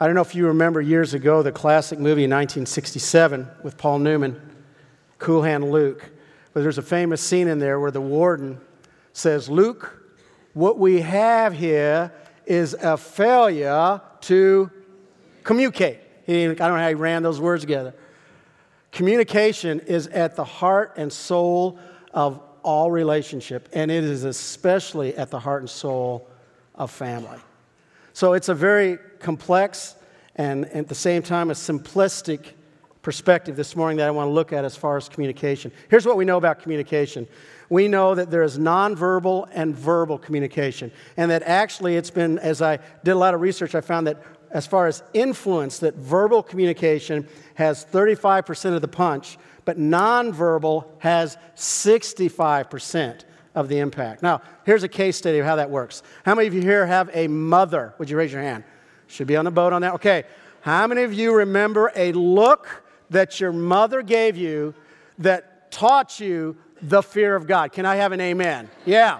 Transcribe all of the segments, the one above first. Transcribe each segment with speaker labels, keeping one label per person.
Speaker 1: I don't know if you remember years ago the classic movie in 1967 with Paul Newman, Cool Hand Luke. But there's a famous scene in there where the warden says, Luke, what we have here is a failure to communicate. He, I don't know how he ran those words together. Communication is at the heart and soul of all relationship, and it is especially at the heart and soul of family. So it's a very complex and at the same time a simplistic perspective this morning that I want to look at as far as communication. Here's what we know about communication we know that there is nonverbal and verbal communication, and that actually it's been, as I did a lot of research, I found that as far as influence, that verbal communication has 35% of the punch, but nonverbal has 65% of the impact. Now, here's a case study of how that works. How many of you here have a mother? Would you raise your hand? Should be on the boat on that. Okay. How many of you remember a look that your mother gave you that taught you the fear of God? Can I have an amen? Yeah.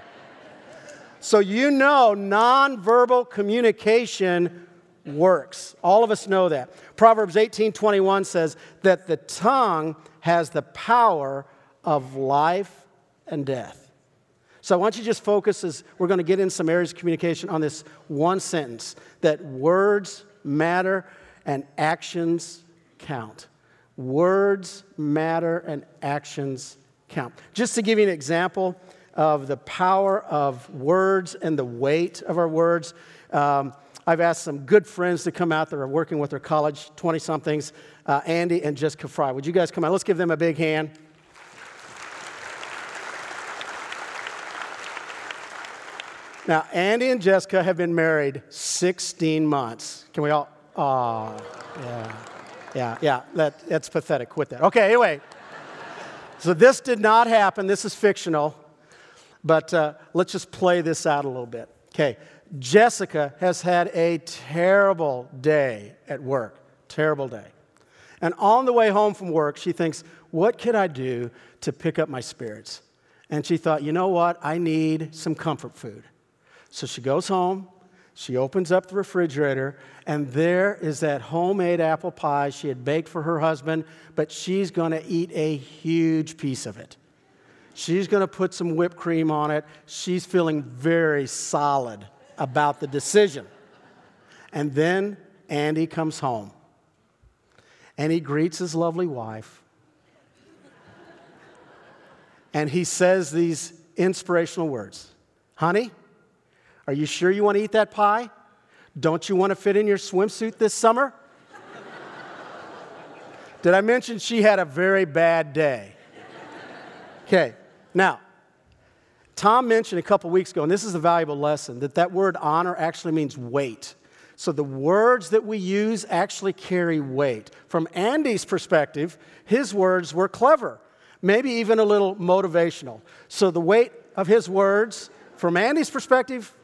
Speaker 1: So you know nonverbal communication works. All of us know that. Proverbs 18:21 says that the tongue has the power of life and death. So I want you to just focus as we're going to get in some areas of communication on this one sentence that words matter and actions count. Words matter and actions count. Just to give you an example of the power of words and the weight of our words, um, I've asked some good friends to come out that are working with their college 20 somethings, uh, Andy and Jessica Fry. Would you guys come out? Let's give them a big hand. Now, Andy and Jessica have been married 16 months. Can we all? Oh, yeah. Yeah, yeah, that, that's pathetic. Quit that. Okay, anyway. So this did not happen. This is fictional. But uh, let's just play this out a little bit. Okay, Jessica has had a terrible day at work. Terrible day. And on the way home from work, she thinks, What could I do to pick up my spirits? And she thought, You know what? I need some comfort food. So she goes home, she opens up the refrigerator, and there is that homemade apple pie she had baked for her husband, but she's to eat a huge piece of it. She's to put some whipped cream on it. She's feeling very solid about the decision. And then Andy comes home and he greets his lovely wife. And he says these inspirational words Honey, are you sure you want to eat that pie? Don't you want to fit in your swimsuit this summer? Did I mention she had a very bad day? Okay, now, Tom mentioned a couple weeks ago, and this is a valuable lesson, that that word honor actually means weight. So the words that we use actually carry weight. From Andy's perspective, his words were clever, maybe even a little motivational. So the weight of his words, from Andy's perspective,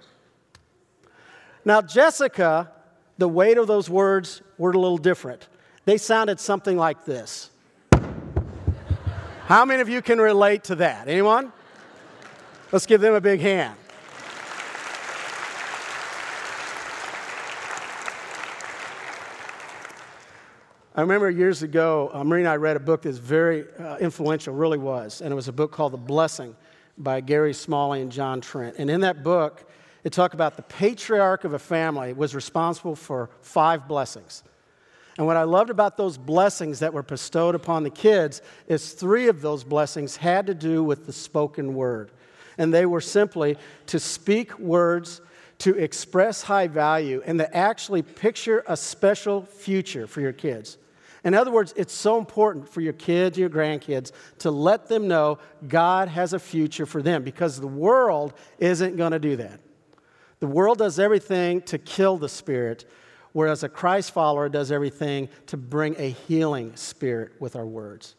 Speaker 1: now Jessica, the weight of those words were a little different. They sounded something like this. How many of you can relate to that? Anyone? Let's give them a big hand. I remember years ago, uh, Marie and I read a book that's very uh, influential, really was, and it was a book called The Blessing by Gary Smalley and John Trent. And in that book, it talked about the patriarch of a family was responsible for five blessings. And what I loved about those blessings that were bestowed upon the kids is three of those blessings had to do with the spoken word and they were simply to speak words to express high value and to actually picture a special future for your kids. In other words, it's so important for your kids, your grandkids, to let them know God has a future for them because the world isn't going to do that. The world does everything to kill the spirit, whereas a Christ follower does everything to bring a healing spirit with our words.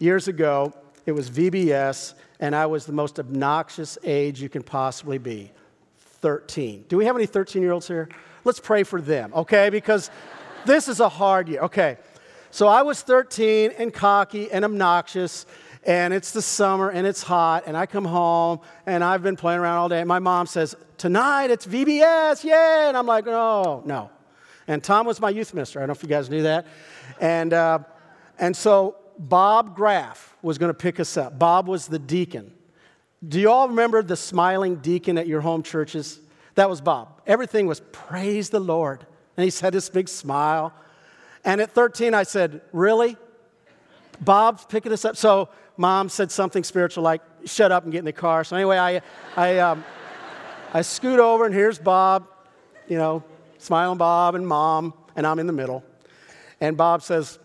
Speaker 1: Years ago, it was VBS, and I was the most obnoxious age you can possibly be 13. Do we have any 13 year olds here? Let's pray for them, okay? Because this is a hard year. Okay. So I was 13 and cocky and obnoxious, and it's the summer and it's hot, and I come home and I've been playing around all day. And my mom says, Tonight it's VBS, yay! And I'm like, Oh, no. And Tom was my youth minister. I don't know if you guys knew that. And, uh, and so Bob Graff was going to pick us up. Bob was the deacon. Do you all remember the smiling deacon at your home churches? That was Bob. Everything was praise the Lord. And he had this big smile. And at 13, I said, Really? Bob's picking us up. So mom said something spiritual like, Shut up and get in the car. So anyway, I, I, um, I scoot over, and here's Bob, you know, smiling Bob and mom, and I'm in the middle. And Bob says,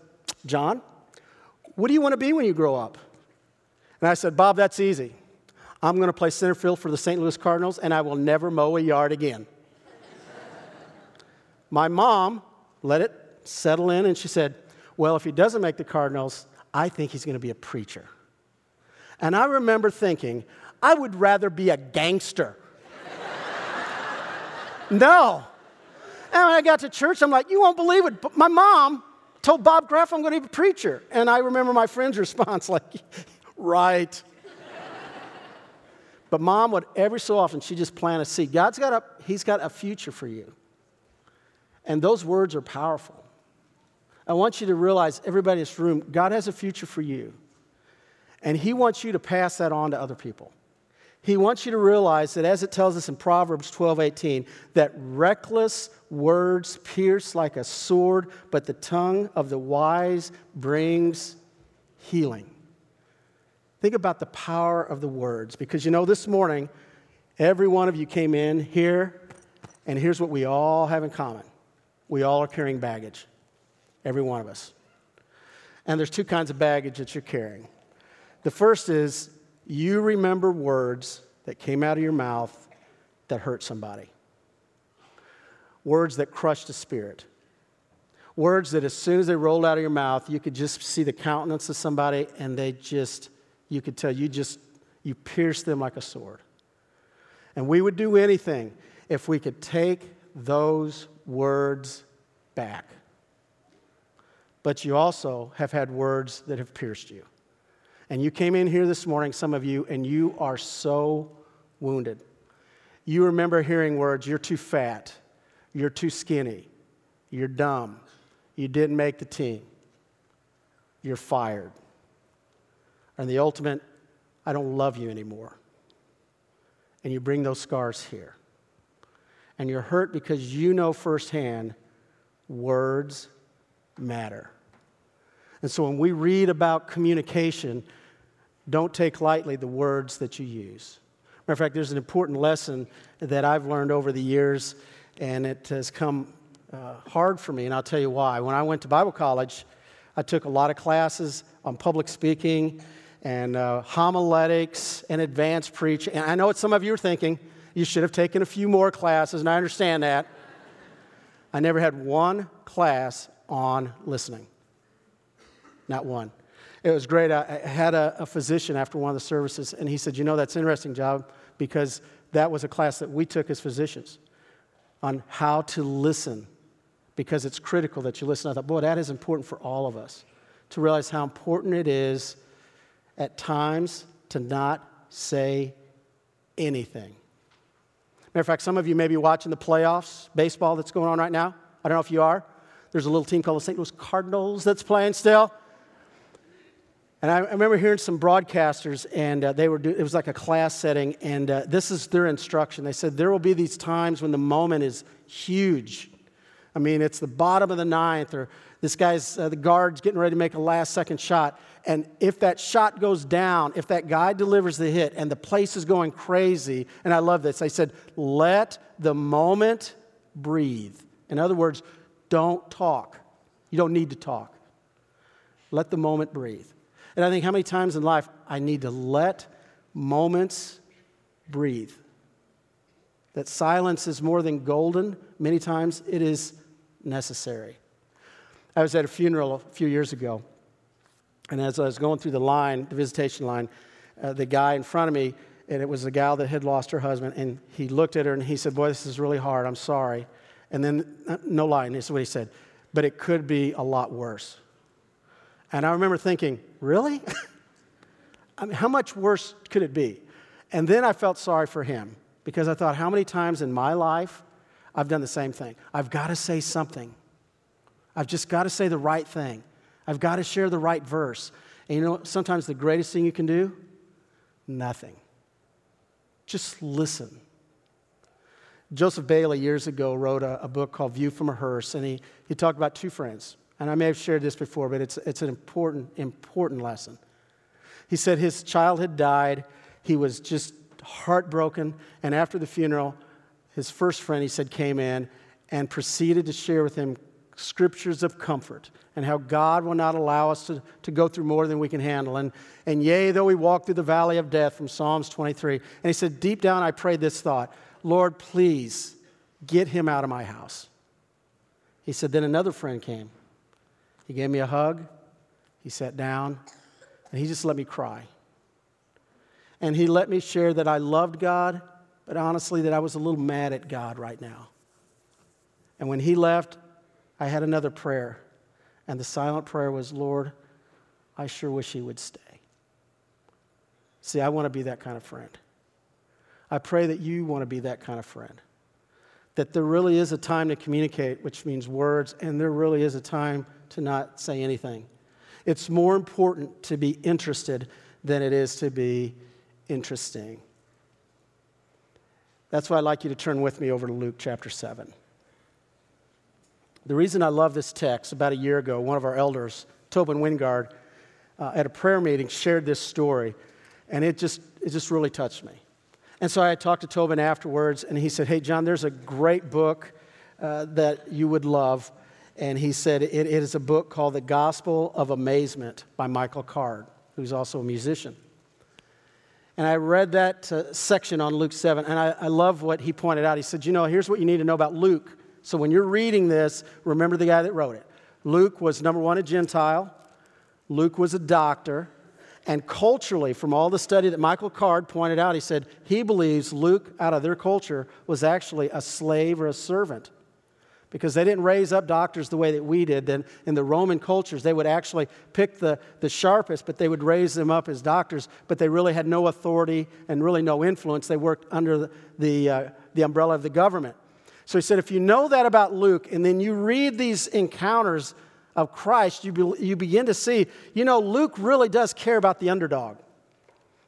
Speaker 1: John, what do you want to be when you grow up? And I said, Bob, that's easy. I'm going to play center field for the St. Louis Cardinals, and I will never mow a yard again. My mom let it settle in, and she said, Well, if he doesn't make the Cardinals, I think he's going to be a preacher. And I remember thinking, I would rather be a gangster. no. And when I got to church, I'm like, You won't believe it. But my mom told Bob Graff I'm going to be a preacher. And I remember my friend's response, like, Right. but mom would every so often, she just plant a seed. God's got a, He's got a future for you. And those words are powerful. I want you to realize, everybody in this room, God has a future for you. And He wants you to pass that on to other people. He wants you to realize that, as it tells us in Proverbs 12 18, that reckless words pierce like a sword, but the tongue of the wise brings healing. Think about the power of the words, because you know, this morning, every one of you came in here, and here's what we all have in common we all are carrying baggage every one of us. And there's two kinds of baggage that you're carrying. The first is you remember words that came out of your mouth that hurt somebody, words that crushed a spirit. Words that as soon as they rolled out of your mouth, you could just see the countenance of somebody and they just, you could tell you just, you pierced them like a sword. And we would do anything if we could take those words back but you also have had words that have pierced you. And you came in here this morning, some of you, and you are so wounded. You remember hearing words, you're too fat, you're too skinny, you're dumb, you didn't make the team, you're fired. And the ultimate, I don't love you anymore. And you bring those scars here. And you're hurt because you know firsthand words matter. And so when we read about communication, don't take lightly the words that you use. Matter of fact, there's an important lesson that I've learned over the years, and it has come uh, hard for me, and I'll tell you why. When I went to Bible college, I took a lot of classes on public speaking and uh, homiletics and advanced preaching. And I know what some of you are thinking. You should have taken a few more classes, and I understand that. I never had one class on listening. Not one. It was great. I had a, a physician after one of the services, and he said, You know, that's interesting, John, because that was a class that we took as physicians on how to listen, because it's critical that you listen. I thought, Boy, that is important for all of us to realize how important it is at times to not say anything. Matter of fact, some of you may be watching the playoffs, baseball that's going on right now. I don't know if you are. There's a little team called the St. Louis Cardinals that's playing still. And I, remember hearing some broadcasters, and uh, they were do, it was like a class setting, and uh, this is their instruction. They said there will be these times when the moment is huge. I mean, it's the bottom of the ninth, or this guy's uh, the guard's getting ready to make a last second shot, and if that shot goes down, if that guy delivers the hit, and the place is going crazy, and I love this. They said, "Let the moment breathe." In other words, don't talk. You don't need to talk. Let the moment breathe. And I think how many times in life I need to let moments breathe. That silence is more than golden. Many times it is necessary. I was at a funeral a few years ago, and as I was going through the line, the visitation line, uh, the guy in front of me, and it was a gal that had lost her husband, and he looked at her and he said, Boy, this is really hard. I'm sorry. And then, uh, no lie, this is what he said, but it could be a lot worse. And I remember thinking, really? I mean, how much worse could it be? And then I felt sorry for him because I thought, how many times in my life I've done the same thing. I've got to say something. I've just got to say the right thing. I've got to share the right verse. And you know, sometimes the greatest thing you can do? Nothing. Just listen. Joseph Bayly years ago wrote a, a, book called View from a Hearse, and he, he talked about two friends. And I may have shared this before, but it's, it's an important, important lesson. He said his child had died. He was just heartbroken. And after the funeral, his first friend, he said, came in and proceeded to share with him scriptures of comfort and how God will not allow us to, to go through more than we can handle. And, and yea, though we walk through the valley of death from Psalms 23. And he said, Deep down, I prayed this thought Lord, please get him out of my house. He said, Then another friend came. He gave me a hug. He sat down and he just let me cry. And he let me share that I loved God, but honestly, that I was a little mad at God right now. And when he left, I had another prayer. And the silent prayer was, Lord, I sure wish he would stay. See, I want to be that kind of friend. I pray that you want to be that kind of friend. That there really is a time to communicate, which means words, and there really is a time to not say anything. It's more important to be interested than it is to be interesting. That's why I'd like you to turn with me over to Luke chapter 7. The reason I love this text, about a year ago, one of our elders, Tobin Wingard, uh, at a prayer meeting shared this story, and it just, it just really touched me. And so I talked to Tobin afterwards, and he said, Hey, John, there's a great book uh, that you would love. And he said, it, it is a book called The Gospel of Amazement by Michael Card, who's also a musician. And I read that uh, section on Luke 7, and I, I love what he pointed out. He said, You know, here's what you need to know about Luke. So when you're reading this, remember the guy that wrote it. Luke was, number one, a Gentile, Luke was a doctor. And culturally, from all the study that Michael Card pointed out, he said he believes Luke, out of their culture, was actually a slave or a servant because they didn't raise up doctors the way that we did. Then in the Roman cultures, they would actually pick the, the sharpest, but they would raise them up as doctors, but they really had no authority and really no influence. They worked under the, the, uh, the umbrella of the government. So he said, if you know that about Luke, and then you read these encounters of Christ, you, be, you begin to see, you know, Luke really does care about the underdog.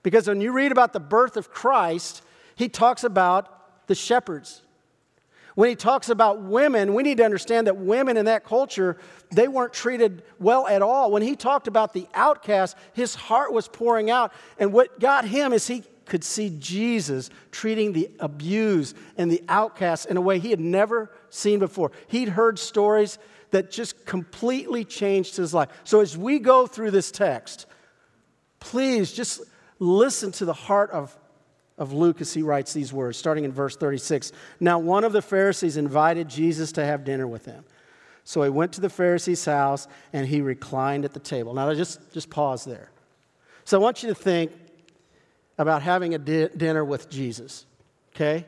Speaker 1: Because when you read about the birth of Christ, he talks about the shepherds. When he talks about women, we need to understand that women in that culture, they weren't treated well at all. When he talked about the outcast, his heart was pouring out. And what got him is he could see Jesus treating the abused and the outcast in a way he had never seen before. He'd heard stories that just completely changed his life. So as we go through this text, please just listen to the heart of, of Luke as he writes these words, starting in verse 36. Now, one of the Pharisees invited Jesus to have dinner with him. So he went to the Pharisee's house and he reclined at the table. Now, just, just pause there. So I want you to think about having a di- dinner with Jesus, okay?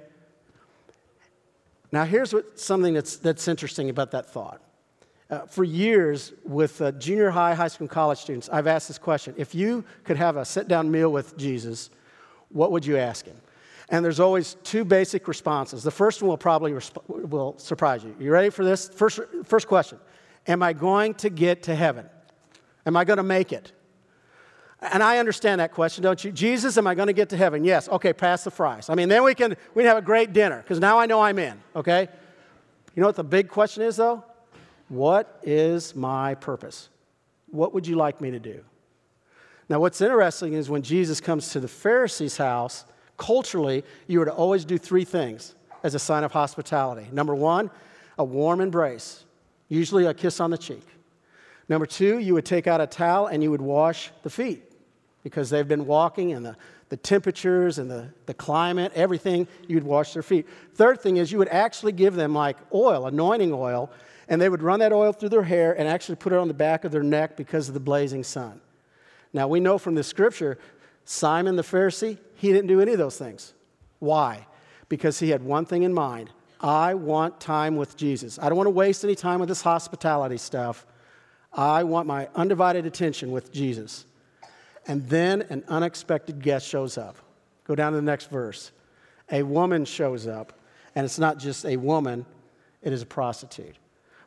Speaker 1: Now, here's what, something that's, that's interesting about that thought. Uh, for years, with uh, junior high, high school, and college students, I've asked this question If you could have a sit down meal with Jesus, what would you ask him? And there's always two basic responses. The first one will probably resp- will surprise you. You ready for this? First, first question Am I going to get to heaven? Am I going to make it? And I understand that question, don't you? Jesus, am I going to get to heaven? Yes. Okay, pass the fries. I mean, then we can we can have a great dinner because now I know I'm in. Okay. You know what the big question is though? What is my purpose? What would you like me to do? Now, what's interesting is when Jesus comes to the Pharisee's house, culturally, you were to always do three things as a sign of hospitality. Number one, a warm embrace, usually a kiss on the cheek. Number two, you would take out a towel and you would wash the feet because they've been walking and the, the temperatures and the, the climate, everything, you'd wash their feet. Third thing is you would actually give them like oil, anointing oil, and they would run that oil through their hair and actually put it on the back of their neck because of the blazing sun. Now we know from the scripture, Simon the Pharisee, he didn't do any of those things. Why? Because he had one thing in mind I want time with Jesus. I don't want to waste any time with this hospitality stuff. I want my undivided attention with Jesus. And then an unexpected guest shows up. Go down to the next verse. A woman shows up, And it's not just a woman, it is a prostitute.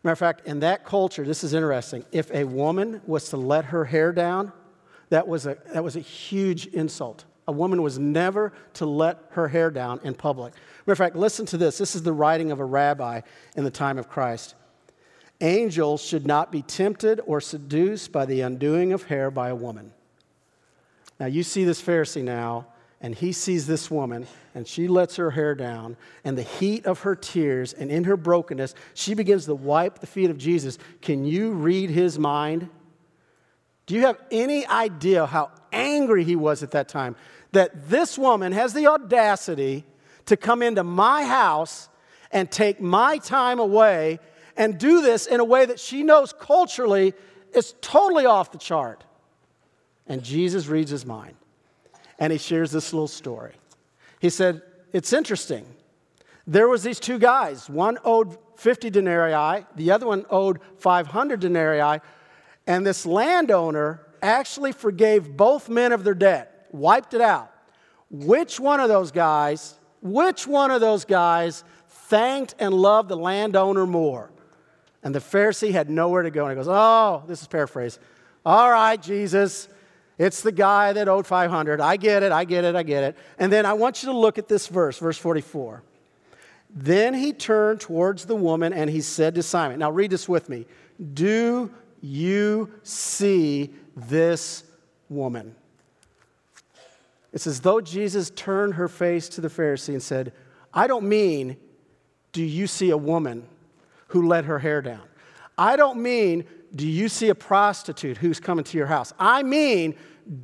Speaker 1: Matter of fact, in that culture, this is interesting. If a woman was to let her hair down, that was a, that was a huge insult. A woman was never to let her hair down in public. Matter of fact, listen to this. This is the writing of a rabbi in the time of Christ. Angels should not be tempted or seduced by the undoing of hair by a woman. Now, you see this Pharisee now, and he sees this woman, and she lets her hair down, and the heat of her tears, and in her brokenness, she begins to wipe the feet of Jesus. Can you read his mind? Do you have any idea how angry he was at that time? That this woman has the audacity to come into my house and take my time away and do this in a way that she knows culturally is totally off the chart. And Jesus reads his mind and he shares this little story. He said, It's interesting. There was these two guys. One owed 50 denarii, the other one owed 500 denarii, and this landowner actually forgave both men of their debt, wiped it out. Which one of those guys, which one of those guys thanked and loved the landowner more? And the Pharisee had nowhere to go. And he goes, Oh, this is paraphrase. All right, Jesus, it's the guy that owed 500. I get it, I get it, I get it. And then I want you to look at this verse, verse 44. Then he turned towards the woman and he said to Simon, Now read this with me. Do you see this woman? It's as though Jesus turned her face to the Pharisee and said, I don't mean, do you see a woman who let her hair down? I don't mean, do you see a prostitute who's coming to your house? I mean,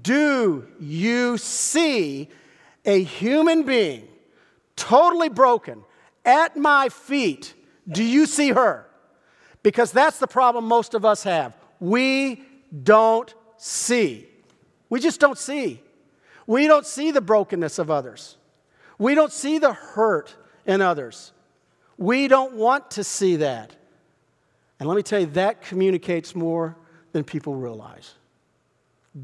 Speaker 1: do you see a human being totally broken at my feet? Do you see her? Because that's the problem most of us have. We don't see. We just don't see. We don't see the brokenness of others. We don't see the hurt in others. We don't want to see that. And let me tell you, that communicates more than people realize.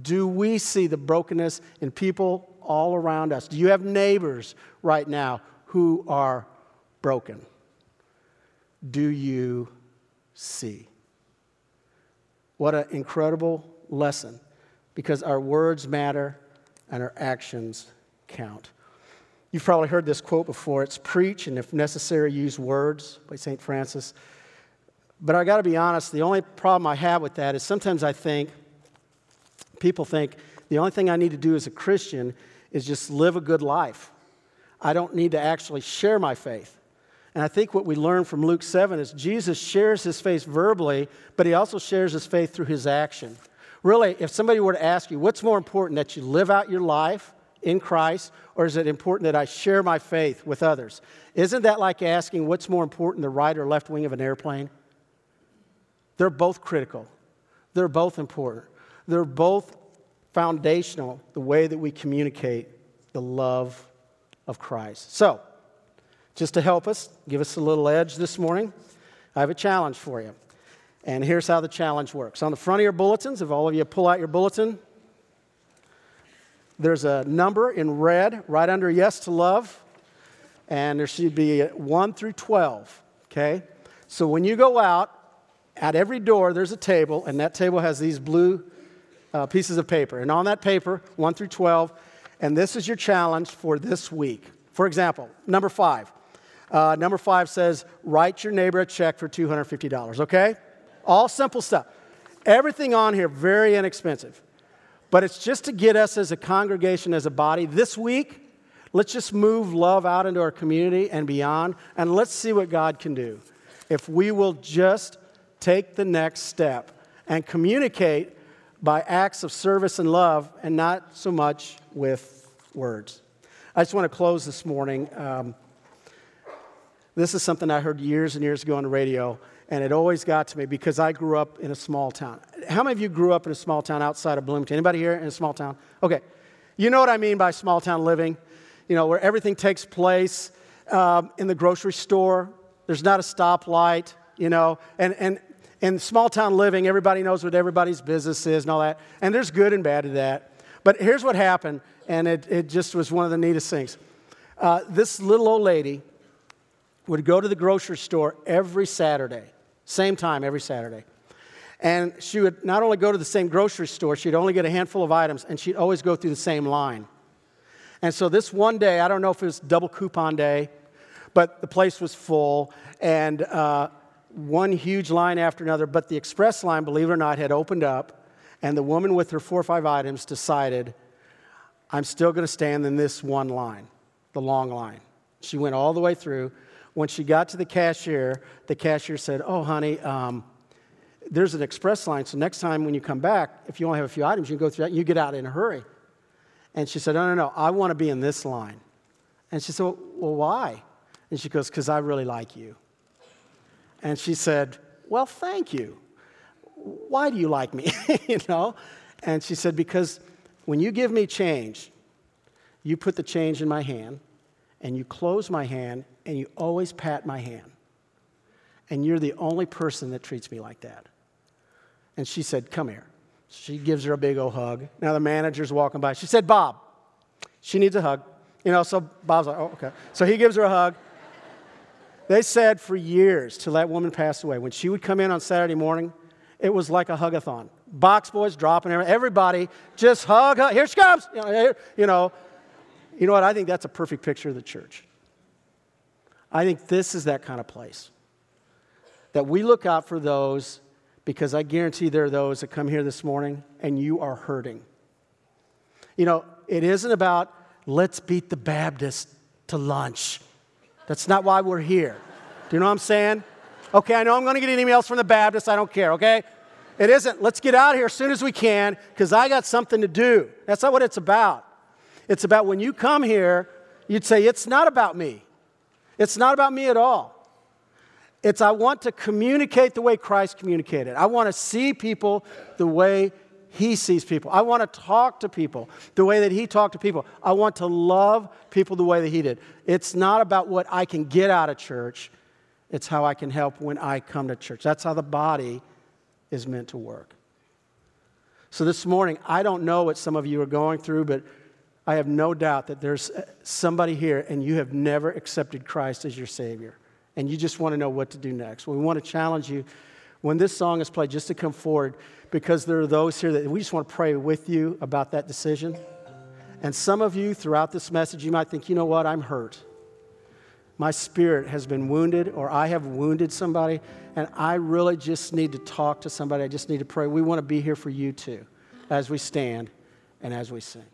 Speaker 1: Do we see the brokenness in people all around us? Do you have neighbors right now who are broken? Do you see? What an incredible lesson because our words matter and our actions count. You've probably heard this quote before. It's preach and if necessary, use words by St. Francis. But I got to be honest, the only problem I have with that is sometimes I think, people think, the only thing I need to do as a Christian is just live a good life. I don't need to actually share my faith. And I think what we learn from Luke 7 is Jesus shares his faith verbally, but he also shares his faith through his action. Really, if somebody were to ask you, what's more important, that you live out your life in Christ, or is it important that I share my faith with others? Isn't that like asking what's more important, the right or left wing of an airplane? They're both critical, they're both important, they're both foundational, the way that we communicate the love of Christ. So, just to help us, give us a little edge this morning, I have a challenge for you. And here's how the challenge works. On the front of your bulletins, if all of you pull out your bulletin, there's a number in red right under yes to love, and there should be 1 through 12, okay? So when you go out, at every door there's a table, and that table has these blue uh, pieces of paper. And on that paper, 1 through 12, and this is your challenge for this week. For example, number five. Uh, number five says, write your neighbor a check for $250, okay? All simple stuff. Everything on here, very inexpensive. But it's just to get us as a congregation, as a body, this week, let's just move love out into our community and beyond, and let's see what God can do. If we will just take the next step and communicate by acts of service and love and not so much with words. I just want to close this morning. Um, this is something I heard years and years ago on the radio, and it always got to me because I grew up in a small town. How many of you grew up in a small town outside of Bloomington? Anybody here in a small town? Okay. You know what I mean by small town living? You know, where everything takes place um, in the grocery store. There's not a stoplight, you know, and, and in small town living, everybody knows what everybody's business is and all that. And there's good and bad to that. But here's what happened, and it, it just was one of the neatest things. Uh, this little old lady would go to the grocery store every Saturday, same time every Saturday. And she would not only go to the same grocery store, she'd only get a handful of items, and she'd always go through the same line. And so this one day, I don't know if it was double coupon day, but the place was full, and uh, one huge line after another. But the express line, believe it or not, had opened up, and the woman with her four or five items decided, I'm still going to stand in this one line, the long line. She went all the way through. When she got to the cashier, the cashier said, Oh, honey, um, there's an express line, so next time when you come back, if you only have a few items, you can go through that you get out in a hurry. And she said, No, no, no, I want to be in this line. And she said, Well, why? And she goes, Because I really like you. And she said, Well, thank you. Why do you like me? you know? And she said, Because when you give me change, you put the change in my hand, and you close my hand, and you always pat my hand. And you're the only person that treats me like that. And she said, Come here. She gives her a big old hug. Now the manager's walking by. She said, Bob, she needs a hug. You know, so Bob's like, oh, okay. So he gives her a hug. They said for years till that woman passed away, when she would come in on Saturday morning, it was like a hugathon. Box boys dropping. Everybody just hug, hug. Here she comes. You know, you know, you know what? I think that's a perfect picture of the church. I think this is that kind of place. That we look out for those because I guarantee there are those that come here this morning and you are hurting. You know, it isn't about let's beat the Baptist to lunch. That's not why we're here. Do you know what I'm saying? Okay, I know I'm going to get emails from the Baptists. I don't care, okay? It isn't, let's get out of here as soon as we can because I got something to do. That's not what it's about. It's about when you come here, you'd say, It's not about me. It's not about me at all. It's I want to communicate the way Christ communicated. I want to see people the way he sees people. I want to talk to people the way that he talked to people. I want to love people the way that he did. It's not about what I can get out of church, it's how I can help when I come to church. That's how the body is meant to work. So this morning, I don't know what some of you are going through, but I have no doubt that there's somebody here and you have never accepted Christ as your Savior and you just want to know what to do next. We want to challenge you when this song is played just to come forward because there are those here that we just want to pray with you about that decision. And some of you throughout this message, you might think, you know what, I'm hurt. My spirit has been wounded, or I have wounded somebody, and I really just need to talk to somebody. I just need to pray. We want to be here for you too as we stand and as we sing.